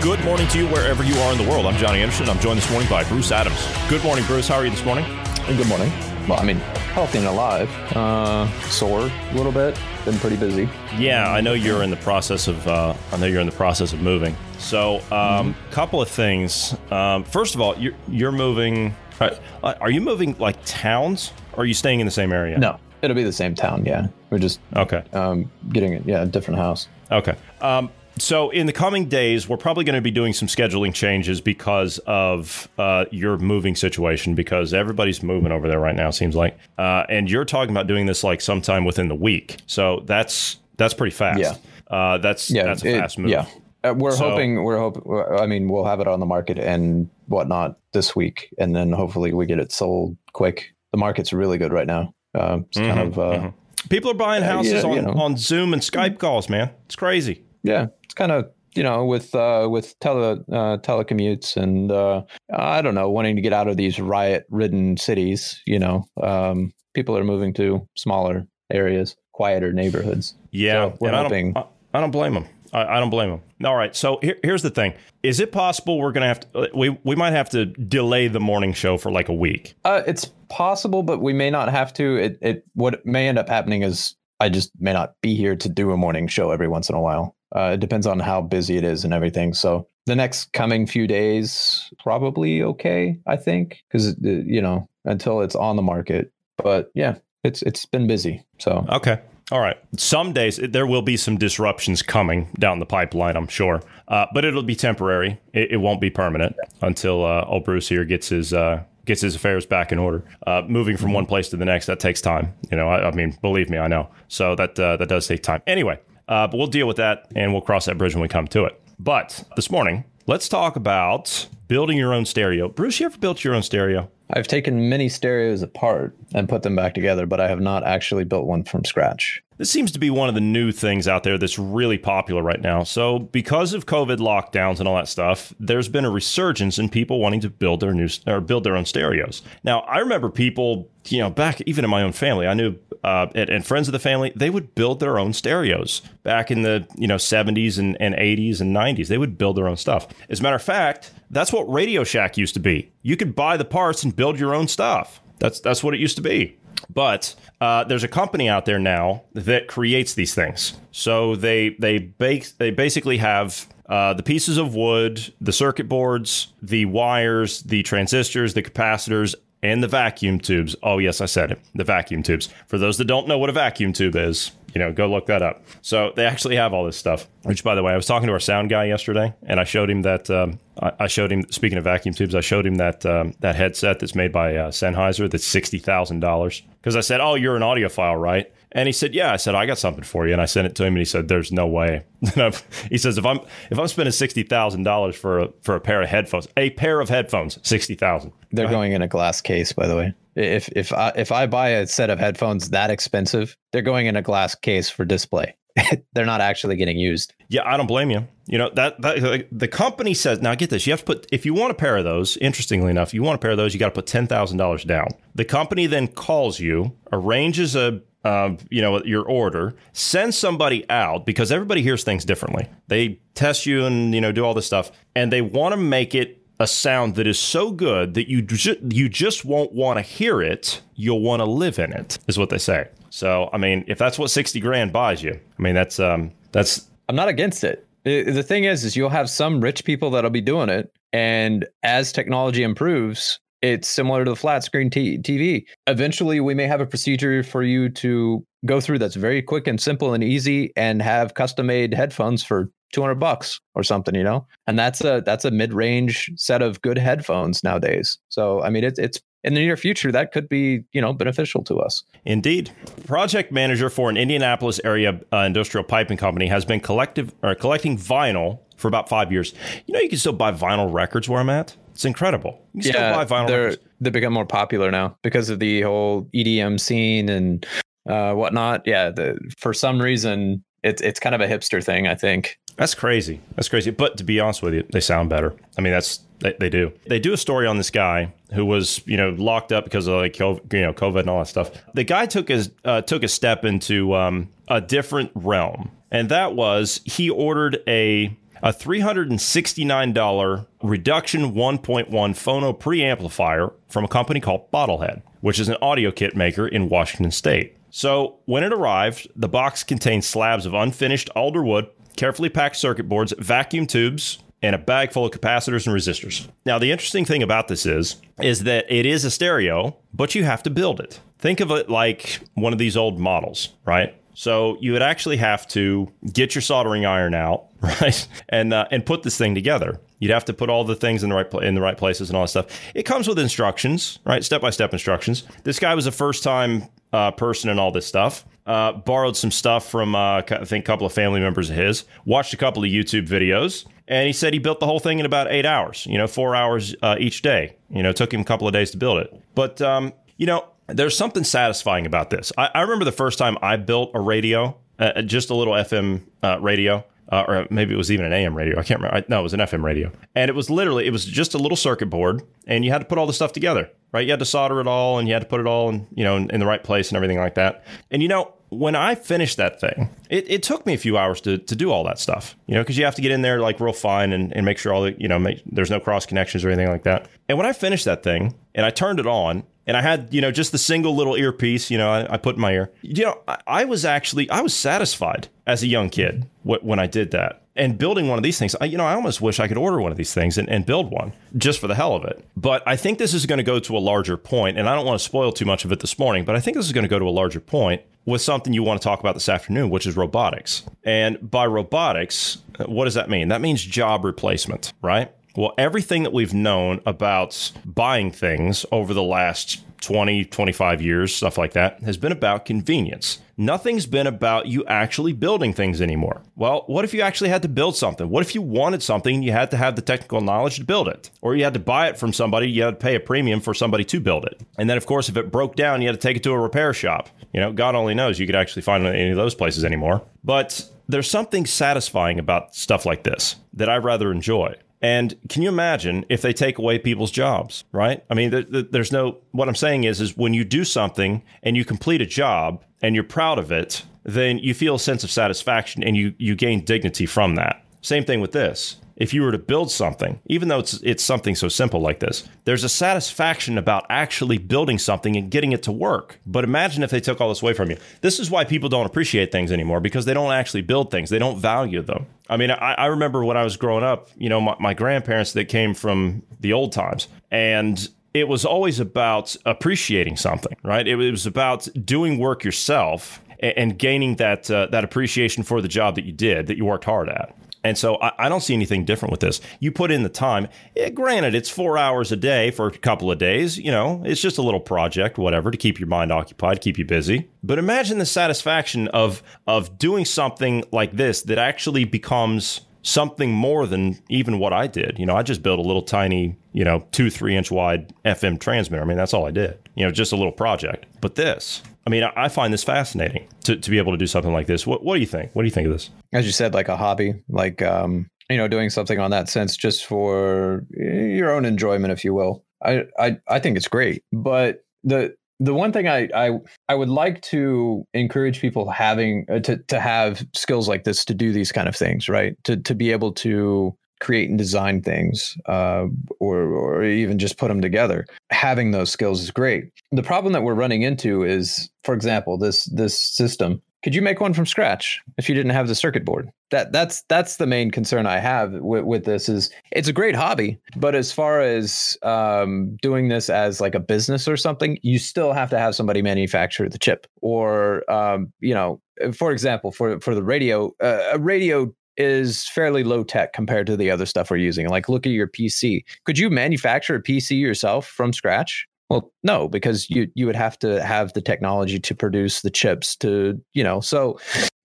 Good morning to you wherever you are in the world. I'm Johnny Anderson. I'm joined this morning by Bruce Adams. Good morning, Bruce. How are you this morning? Good morning. Well, I mean, healthy and alive. Uh, sore a little bit. Been pretty busy. Yeah, I know you're in the process of. Uh, I know you're in the process of moving. So, a um, mm-hmm. couple of things. Um, first of all, you're you're moving. Uh, are you moving like towns, or are you staying in the same area? No, it'll be the same town. Yeah, we're just okay. Um, getting yeah, a different house. Okay. Um, so in the coming days, we're probably going to be doing some scheduling changes because of uh, your moving situation. Because everybody's moving over there right now, seems like, uh, and you're talking about doing this like sometime within the week. So that's that's pretty fast. Yeah, uh, that's yeah, that's a fast move. Yeah, uh, we're so, hoping we're hoping. I mean, we'll have it on the market and whatnot this week, and then hopefully we get it sold quick. The market's really good right now. Uh, it's mm-hmm, kind of. Uh, mm-hmm. People are buying houses yeah, on, you know. on Zoom and Skype calls, man. It's crazy. Yeah, it's kind of you know with uh, with tele uh, telecommutes and uh, I don't know wanting to get out of these riot ridden cities. You know, um, people are moving to smaller areas, quieter neighborhoods. Yeah, so we're hoping. I don't, I don't blame them. I, I, don't blame them. All right. So here, here's the thing: Is it possible we're going to have to? We we might have to delay the morning show for like a week. Uh, it's possible, but we may not have to. It it what may end up happening is I just may not be here to do a morning show every once in a while. Uh, it depends on how busy it is and everything. So the next coming few days probably okay, I think, because uh, you know until it's on the market. But yeah, it's it's been busy. So okay. All right. Some days there will be some disruptions coming down the pipeline, I'm sure, uh, but it'll be temporary. It, it won't be permanent until uh, old Bruce here gets his uh, gets his affairs back in order. Uh, moving from one place to the next that takes time. You know, I, I mean, believe me, I know. So that uh, that does take time. Anyway, uh, but we'll deal with that and we'll cross that bridge when we come to it. But this morning, let's talk about building your own stereo. Bruce, you ever built your own stereo? I've taken many stereos apart and put them back together, but I have not actually built one from scratch. This seems to be one of the new things out there that's really popular right now. So, because of COVID lockdowns and all that stuff, there's been a resurgence in people wanting to build their new or build their own stereos. Now, I remember people, you know, back even in my own family, I knew uh, and, and, friends of the family, they would build their own stereos back in the you know 70s and, and 80s and 90s. They would build their own stuff. As a matter of fact, that's what Radio Shack used to be. You could buy the parts and build your own stuff. That's that's what it used to be. But uh, there's a company out there now that creates these things. So they they bake they basically have uh, the pieces of wood, the circuit boards, the wires, the transistors, the capacitors, and the vacuum tubes. Oh yes, I said it. The vacuum tubes. For those that don't know what a vacuum tube is, you know, go look that up. So they actually have all this stuff. Which, by the way, I was talking to our sound guy yesterday, and I showed him that. Um, I, showed him. Speaking of vacuum tubes, I showed him that um, that headset that's made by uh, Sennheiser. That's sixty thousand dollars. Because I said, "Oh, you're an audiophile, right?" And he said, "Yeah." I said, "I got something for you," and I sent it to him, and he said, "There's no way." he says, "If I'm if I'm spending sixty thousand dollars for a for a pair of headphones, a pair of headphones, sixty thousand. They're going in a glass case, by the way. If if I, if I buy a set of headphones that expensive, they're going in a glass case for display. they're not actually getting used. Yeah, I don't blame you. You know that, that the company says now. Get this: you have to put if you want a pair of those. Interestingly enough, you want a pair of those, you got to put ten thousand dollars down. The company then calls you, arranges a uh, you know your order send somebody out because everybody hears things differently they test you and you know do all this stuff and they want to make it a sound that is so good that you ju- you just won't want to hear it. You'll want to live in it, is what they say. So, I mean, if that's what sixty grand buys you, I mean, that's um, that's. I'm not against it. The thing is, is you'll have some rich people that'll be doing it, and as technology improves, it's similar to the flat screen t- TV. Eventually, we may have a procedure for you to go through that's very quick and simple and easy, and have custom made headphones for 200 bucks or something you know and that's a that's a mid-range set of good headphones nowadays so i mean it's it's in the near future, that could be, you know, beneficial to us. Indeed. Project manager for an Indianapolis area uh, industrial piping company has been collective or collecting vinyl for about five years. You know, you can still buy vinyl records where I'm at. It's incredible. You yeah, still buy vinyl they're, records. They become more popular now because of the whole EDM scene and uh, whatnot. Yeah, the, for some reason, it's it's kind of a hipster thing. I think that's crazy. That's crazy. But to be honest with you, they sound better. I mean, that's they, they do. They do a story on this guy who was you know locked up because of like you know COVID and all that stuff. The guy took his uh, took a step into um, a different realm, and that was he ordered a a $369 reduction 1.1 phono preamplifier from a company called Bottlehead, which is an audio kit maker in Washington state. So, when it arrived, the box contained slabs of unfinished alder wood, carefully packed circuit boards, vacuum tubes, and a bag full of capacitors and resistors. Now, the interesting thing about this is is that it is a stereo, but you have to build it. Think of it like one of these old models, right? So you would actually have to get your soldering iron out, right, and uh, and put this thing together. You'd have to put all the things in the right pl- in the right places and all that stuff. It comes with instructions, right, step by step instructions. This guy was a first time uh, person and all this stuff. Uh, borrowed some stuff from uh, I think a couple of family members of his. Watched a couple of YouTube videos, and he said he built the whole thing in about eight hours. You know, four hours uh, each day. You know, took him a couple of days to build it. But um, you know, there's something satisfying about this. I, I remember the first time I built a radio, uh, just a little FM uh, radio. Uh, or maybe it was even an AM radio. I can't remember. I, no, it was an FM radio, and it was literally it was just a little circuit board, and you had to put all the stuff together, right? You had to solder it all, and you had to put it all in, you know, in, in the right place and everything like that. And you know, when I finished that thing, it, it took me a few hours to, to do all that stuff, you know, because you have to get in there like real fine and, and make sure all the, you know, make, there's no cross connections or anything like that. And when I finished that thing and I turned it on and I had, you know, just the single little earpiece, you know, I, I put in my ear, you know, I, I, was actually, I was satisfied as a young kid when I did that. And building one of these things, I, you know, I almost wish I could order one of these things and, and build one just for the hell of it. But I think this is going to go to a larger point, and I don't want to spoil too much of it this morning, but I think this is going to go to a larger point with something you want to talk about this afternoon, which is robotics. And by robotics, what does that mean? That means job replacement, right? Well, everything that we've known about buying things over the last 20, 25 years, stuff like that, has been about convenience. Nothing's been about you actually building things anymore. Well, what if you actually had to build something? What if you wanted something and you had to have the technical knowledge to build it? Or you had to buy it from somebody, you had to pay a premium for somebody to build it. And then, of course, if it broke down, you had to take it to a repair shop. You know, God only knows you could actually find any of those places anymore. But there's something satisfying about stuff like this that I rather enjoy. And can you imagine if they take away people's jobs, right? I mean, there's no, what I'm saying is, is when you do something and you complete a job and you're proud of it, then you feel a sense of satisfaction and you, you gain dignity from that. Same thing with this if you were to build something, even though it's it's something so simple like this, there's a satisfaction about actually building something and getting it to work. But imagine if they took all this away from you. This is why people don't appreciate things anymore because they don't actually build things. They don't value them. I mean, I, I remember when I was growing up, you know, my, my grandparents that came from the old times and it was always about appreciating something, right? It was about doing work yourself and, gaining that uh, that appreciation for the job that you did, that you worked hard at. And so I, I, don't see anything different with this. You put in the time. Yeah, granted, it's four hours a day for a couple of days. You know, it's just a little project, whatever, to keep your mind occupied, keep you busy. But imagine the satisfaction of of doing something like this that actually becomes something more than even what I did. You know, I just built a little tiny, you know, two, three inch wide FM transmitter. I mean, that's all I did. You know, just a little project. But this, I mean, I find this fascinating to, to be able to do something like this. What, what do you think? What do you think of this? As you said, like a hobby, like, um, you know, doing something on that sense just for your own enjoyment, if you will. I, I, I think it's great. But the, the one thing I, I I would like to encourage people having uh, to to have skills like this to do these kind of things, right? To to be able to create and design things, uh, or or even just put them together. Having those skills is great. The problem that we're running into is, for example, this this system. Could you make one from scratch if you didn't have the circuit board? That that's that's the main concern I have with, with this. Is it's a great hobby, but as far as um, doing this as like a business or something, you still have to have somebody manufacture the chip, or um, you know, for example, for for the radio, uh, a radio is fairly low tech compared to the other stuff we're using. Like, look at your PC. Could you manufacture a PC yourself from scratch? Well, no, because you you would have to have the technology to produce the chips to, you know. So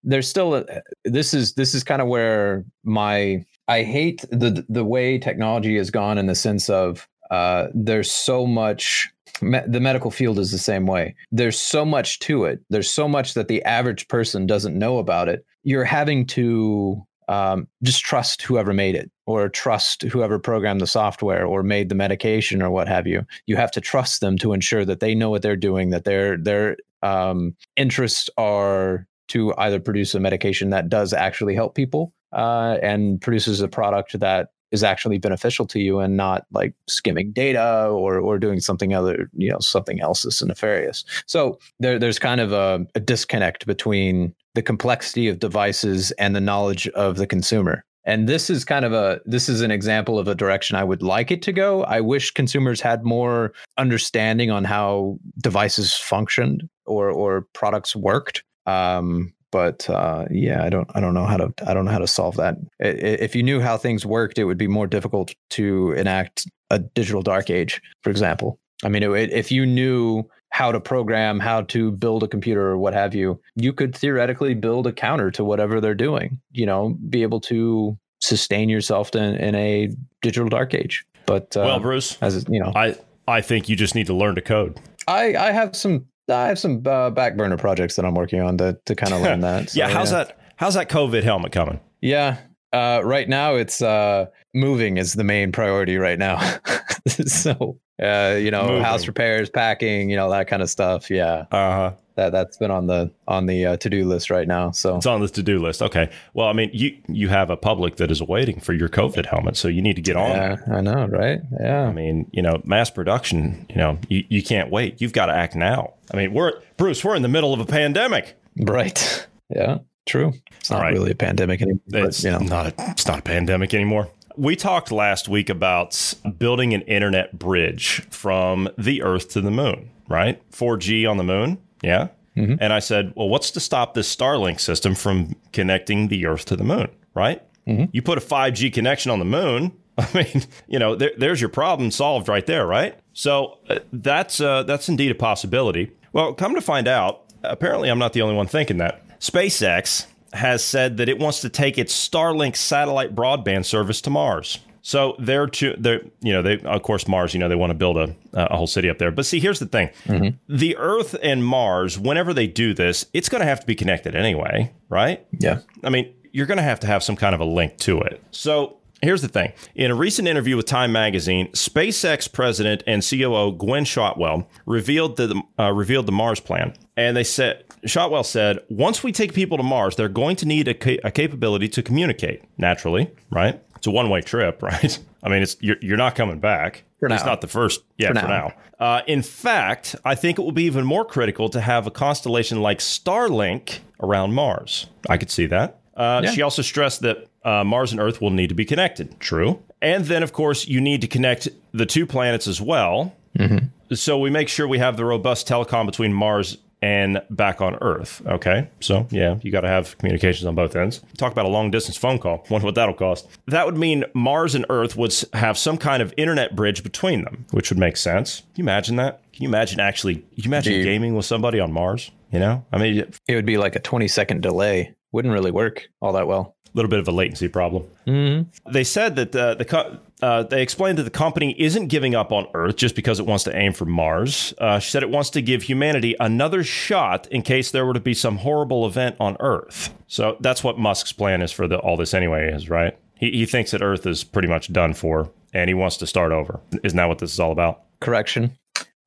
there's still a, this is this is kind of where my I hate the the way technology has gone in the sense of uh, there's so much me- the medical field is the same way. There's so much to it. There's so much that the average person doesn't know about it. You're having to um, just trust whoever made it or trust whoever programmed the software or made the medication or what have you. You have to trust them to ensure that they know what they're doing that their their um, interests are to either produce a medication that does actually help people uh, and produces a product that is actually beneficial to you and not like skimming data or or doing something other you know something else that's nefarious. So there there's kind of a, a disconnect between the complexity of devices and the knowledge of the consumer. And this is kind of a this is an example of a direction i would like it to go. I wish consumers had more understanding on how devices functioned or or products worked. Um, but uh, yeah, I don't I don't know how to I don't know how to solve that. If you knew how things worked, it would be more difficult to enact a digital dark age, for example. I mean, it, if you knew how to program, how to build a computer or what have you, you could theoretically build a counter to whatever they're doing. You know, be able to sustain yourself in, in a digital dark age. But uh, well, Bruce, as you know, I I think you just need to learn to code. I I have some I have some uh, back burner projects that I'm working on to to kind of learn that. So, yeah, how's yeah. that? How's that COVID helmet coming? Yeah, uh, right now it's uh, moving is the main priority right now. so uh, you know, moving. house repairs, packing, you know, that kind of stuff. Yeah. Uh huh that that's been on the on the uh, to do list right now. So it's on the to do list. Okay. Well, I mean, you you have a public that is waiting for your COVID helmet, so you need to get on. Yeah, I know, right? Yeah. I mean, you know, mass production. You know, you, you can't wait. You've got to act now. I mean, we're Bruce. We're in the middle of a pandemic. Right. Yeah. True. It's not right. really a pandemic anymore. It's but, you know. not. A, it's not a pandemic anymore. We talked last week about building an internet bridge from the Earth to the moon. Right. 4G on the moon yeah. Mm-hmm. And I said, well, what's to stop this Starlink system from connecting the Earth to the moon? Right. Mm-hmm. You put a 5G connection on the moon. I mean, you know, there, there's your problem solved right there, right? So uh, that's uh, that's indeed a possibility. Well, come to find out, apparently I'm not the only one thinking that. SpaceX has said that it wants to take its Starlink satellite broadband service to Mars. So they're to they're you know they of course Mars you know they want to build a a whole city up there. But see here's the thing, mm-hmm. the Earth and Mars whenever they do this, it's going to have to be connected anyway, right? Yeah. I mean you're going to have to have some kind of a link to it. So Here's the thing. In a recent interview with Time Magazine, SpaceX president and COO Gwynne Shotwell revealed the uh, revealed the Mars plan, and they said Shotwell said, "Once we take people to Mars, they're going to need a, ca- a capability to communicate naturally, right? It's a one way trip, right? I mean, it's you're, you're not coming back. For. It's not the first. Yeah, for, for now. now. Uh, in fact, I think it will be even more critical to have a constellation like Starlink around Mars. I could see that. Uh, yeah. She also stressed that uh, Mars and Earth will need to be connected. True. And then, of course, you need to connect the two planets as well. Mm-hmm. So we make sure we have the robust telecom between Mars and back on Earth. Okay. So, yeah, you got to have communications on both ends. Talk about a long distance phone call. Wonder what that'll cost. That would mean Mars and Earth would have some kind of internet bridge between them, which would make sense. Can you imagine that? Can you imagine actually, can you imagine Dude. gaming with somebody on Mars? You know, I mean, it would be like a 20 second delay. Wouldn't really work all that well. Little bit of a latency problem. Mm-hmm. They said that the, the uh, they explained that the company isn't giving up on Earth just because it wants to aim for Mars. Uh, she said it wants to give humanity another shot in case there were to be some horrible event on Earth. So that's what Musk's plan is for the, all this anyway, is right? He, he thinks that Earth is pretty much done for and he wants to start over. Isn't that what this is all about? Correction.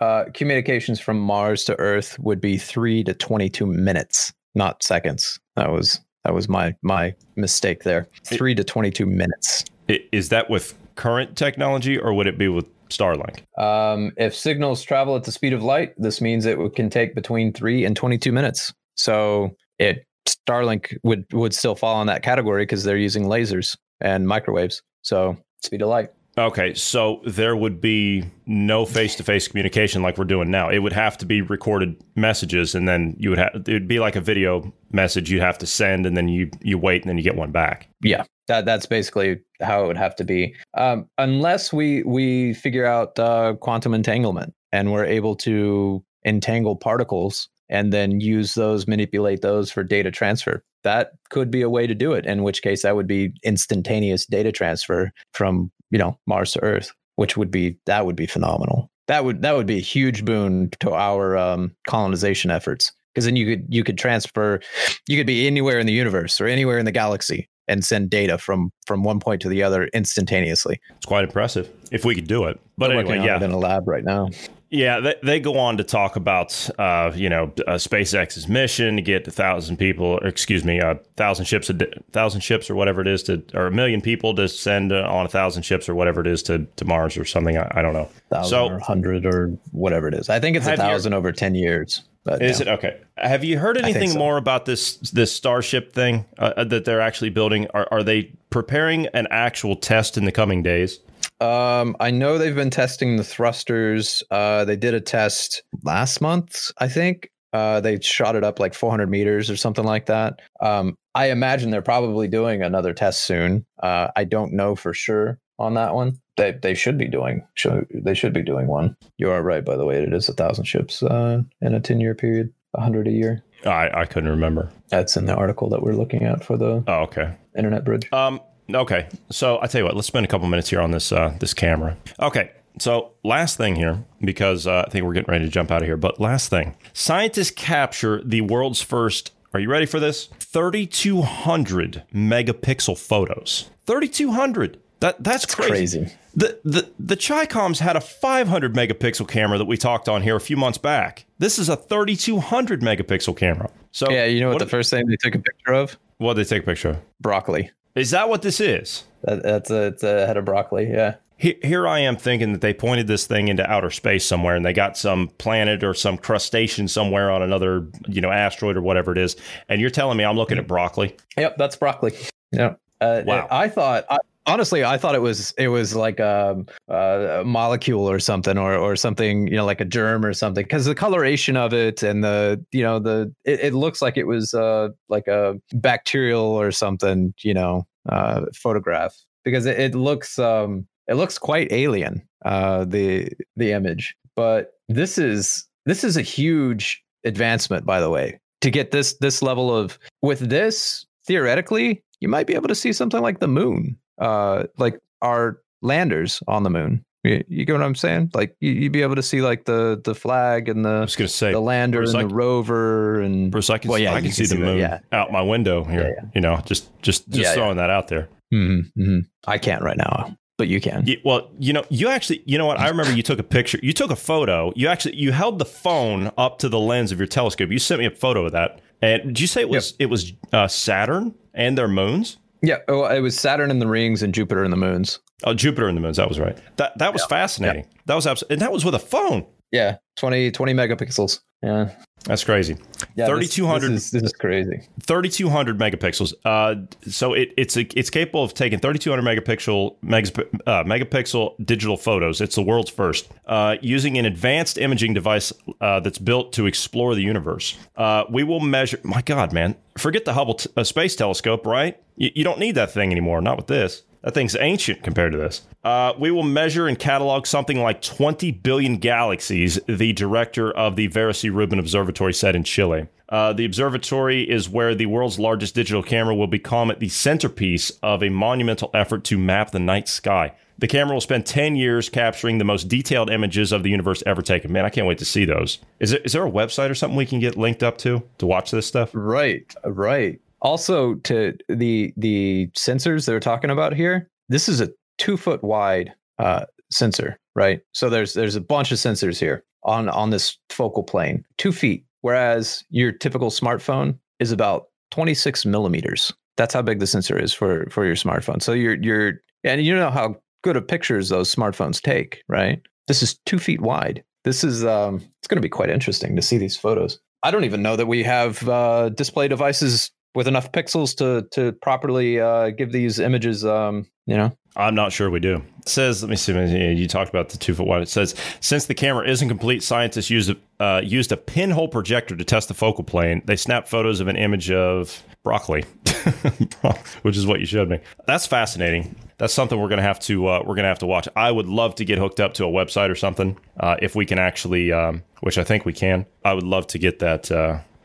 Uh, communications from Mars to Earth would be three to 22 minutes, not seconds. That was that was my my mistake there. Three to 22 minutes. Is that with current technology, or would it be with Starlink? Um, if signals travel at the speed of light, this means it can take between three and 22 minutes. So it Starlink would would still fall in that category because they're using lasers and microwaves. So speed of light. Okay, so there would be no face-to-face communication like we're doing now. It would have to be recorded messages, and then you would have it would be like a video message you have to send, and then you you wait, and then you get one back. Yeah, that that's basically how it would have to be, um, unless we we figure out uh, quantum entanglement. and we're able to entangle particles and then use those, manipulate those for data transfer. That could be a way to do it. In which case, that would be instantaneous data transfer from you know Mars to Earth, which would be that would be phenomenal. That would that would be a huge boon to our um, colonization efforts because then you could you could transfer, you could be anywhere in the universe or anywhere in the galaxy and send data from from one point to the other instantaneously. It's quite impressive if we could do it. But We're anyway, yeah, in a lab right now. Yeah, they, they go on to talk about, uh, you know, uh, SpaceX's mission to get a thousand people, or excuse me, a thousand ships, a di- thousand ships or whatever it is to, or a million people to send uh, on a thousand ships or whatever it is to, to Mars or something. I, I don't know. Thousand So- or hundred or whatever it is. I think it's a Have you- thousand over ten years. But Is it okay? Have you heard anything so. more about this this Starship thing uh, that they're actually building? Are, are they preparing an actual test in the coming days? Um, I know they've been testing the thrusters. Uh, they did a test last month, I think. Uh, they shot it up like 400 meters or something like that. Um, I imagine they're probably doing another test soon. Uh, I don't know for sure on that one. They they should be doing. Should, they should be doing one. You are right, by the way. It is a thousand ships uh, in a 10 year period, a hundred a year. I, I couldn't remember. That's in the article that we're looking at for the Oh, okay. internet bridge. Um, okay. So I tell you what, let's spend a couple minutes here on this uh, this camera. Okay. So last thing here, because uh, I think we're getting ready to jump out of here. But last thing, scientists capture the world's first. Are you ready for this? 3,200 megapixel photos. 3,200. That that's crazy. Crazy. The the the Chicoms had a 500 megapixel camera that we talked on here a few months back. This is a 3,200 megapixel camera. So Yeah, you know what, what the first thing they took a picture of? what did they take a picture of? Broccoli. Is that what this is? That, that's a, it's a head of broccoli. Yeah. He- Here I am thinking that they pointed this thing into outer space somewhere and they got some planet or some crustacean somewhere on another, you know, asteroid or whatever it is. And you're telling me I'm looking at broccoli. Yep, that's broccoli. Yeah. Uh, Wow. I thought I, honestly, I thought it was it was like a, a molecule or something, or or something, you know, like a germ or something, because the coloration of it and the you know the it, it looks like it was uh like a bacterial or something, you know, uh, photograph because it, it looks um it looks quite alien uh the the image, but this is this is a huge advancement by the way. To get this this level of with this theoretically you might be able to see something like the moon uh like our landers on the moon you, you get what i'm saying like you, you'd be able to see like the the flag and the I the was going to say, the lander Bruce, and I the rover and Bruce, I can, Well, yeah, I you can can see the see that, moon yeah. out my window here. Yeah, You know, just just just Yeah, throwing that out there. Mhm, mhm. i can't right now but you can Yeah, well, you know, you actually, you know what? I remember you took a picture. You took a photo. You actually, you held the phone up to the lens of your telescope. You sent me a photo of that. And did you say it was it was uh, Saturn and their moons? yeah oh, it was saturn and the rings and jupiter and the moons Oh, Jupiter and the moons. That was right. That that was fascinating. That was absolutely, and that was with a phone. yeah 20 20 megapixels yeah That's crazy. yeah 3200 this is, this is crazy 3200 megapixels. Uh, so it, it's a, it's capable of taking 3200 megapixel megas, uh, megapixel digital photos. It's the world's first uh, using an advanced imaging device uh, that's built to explore the universe. Uh, we will measure. My God, man! Forget the Hubble t- uh, Space Telescope, right? You, you don't need that thing anymore. Not with this. That thing's ancient compared to this. Uh, we will measure and catalog something like 20 billion galaxies, the director of the Vera C. Rubin Observatory said in Chile. Uh, the observatory is where the world's largest digital camera will become the centerpiece of a monumental effort to map the night sky. The camera will spend 10 years capturing the most detailed images of the universe ever taken. Man, I can't wait to see those. Is there, is there a website or something we can get linked up to to watch this stuff? Right, right. Also, to the the sensors they're talking about here, this is a two foot wide uh, sensor, right? So there's there's a bunch of sensors here on on this focal plane, two feet, whereas your typical smartphone is about 26 millimeters. That's how big the sensor is for for your smartphone. So you're you're and you know how good of pictures those smartphones take, right? This is two feet wide. This is um, it's going to be quite interesting to see these photos. I don't even know that we have uh, display devices with enough pixels to to properly uh, give these images. Um, you know, I'm not sure we do. It says, let me see. You talked about the two foot wide. It says, since the camera isn't complete, scientists used a, uh, used a pinhole projector to test the focal plane. They snapped photos of an image of broccoli, which is what you showed me. That's fascinating. that's something we're gonna have to uh, we're gonna have to watch. I would love to get hooked up to a website or something uh, if we can actually, um, which I think we can. I would love to get that.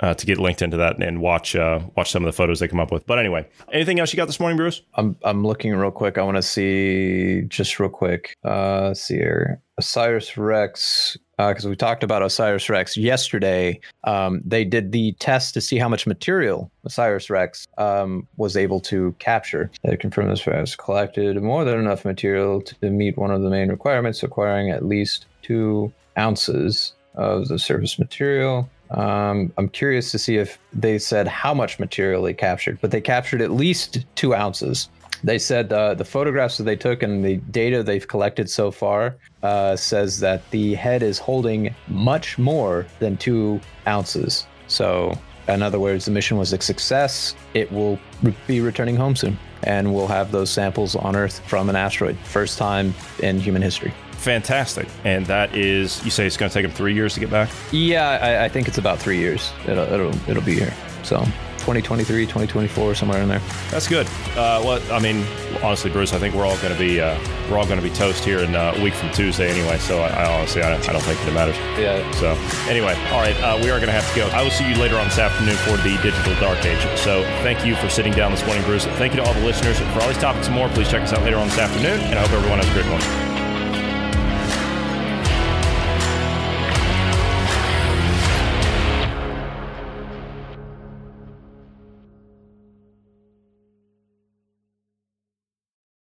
Uh, uh, to get linked into that and watch uh, watch some of the photos they come up with. But anyway, anything else you got this morning, Bruce? I'm I'm looking real quick. I want to see just real quick. Uh, see here, Osiris Rex. Because we talked about Osiris Rex yesterday. Um, they did the test to see how much material Osiris Rex um, was able to capture. They confirmed this has collected more than enough material to meet one of the main requirements, acquiring at least two ounces of the surface material. Um, I'm curious to see if they said how much material they captured, but they captured at least two ounces. They said uh, the photographs that they took and the data they've collected so far uh, says that the head is holding much more than two ounces. So, in other words, the mission was a success. It will re- be returning home soon, and we'll have those samples on Earth from an asteroid, first time in human history fantastic. And that is, you say it's going to take them three years to get back? Yeah, I, I, think it's about three years. It'll, it'll, it'll be here. So 2023, 2024, somewhere in there. That's good. Uh, well, I mean, honestly, Bruce, I think we're all going to be uh, we're all going to be toast here in uh, a week from Tuesday anyway. So I, I honestly, I, I, don't think it matters. Yeah. So anyway, all right, uh, we are going to have to go. I will see you later on this afternoon for the digital dark age. So thank you for sitting down this morning, Bruce. Thank you to all the listeners for all these topics and more. Please check us out later on this afternoon, and I hope everyone has a great one.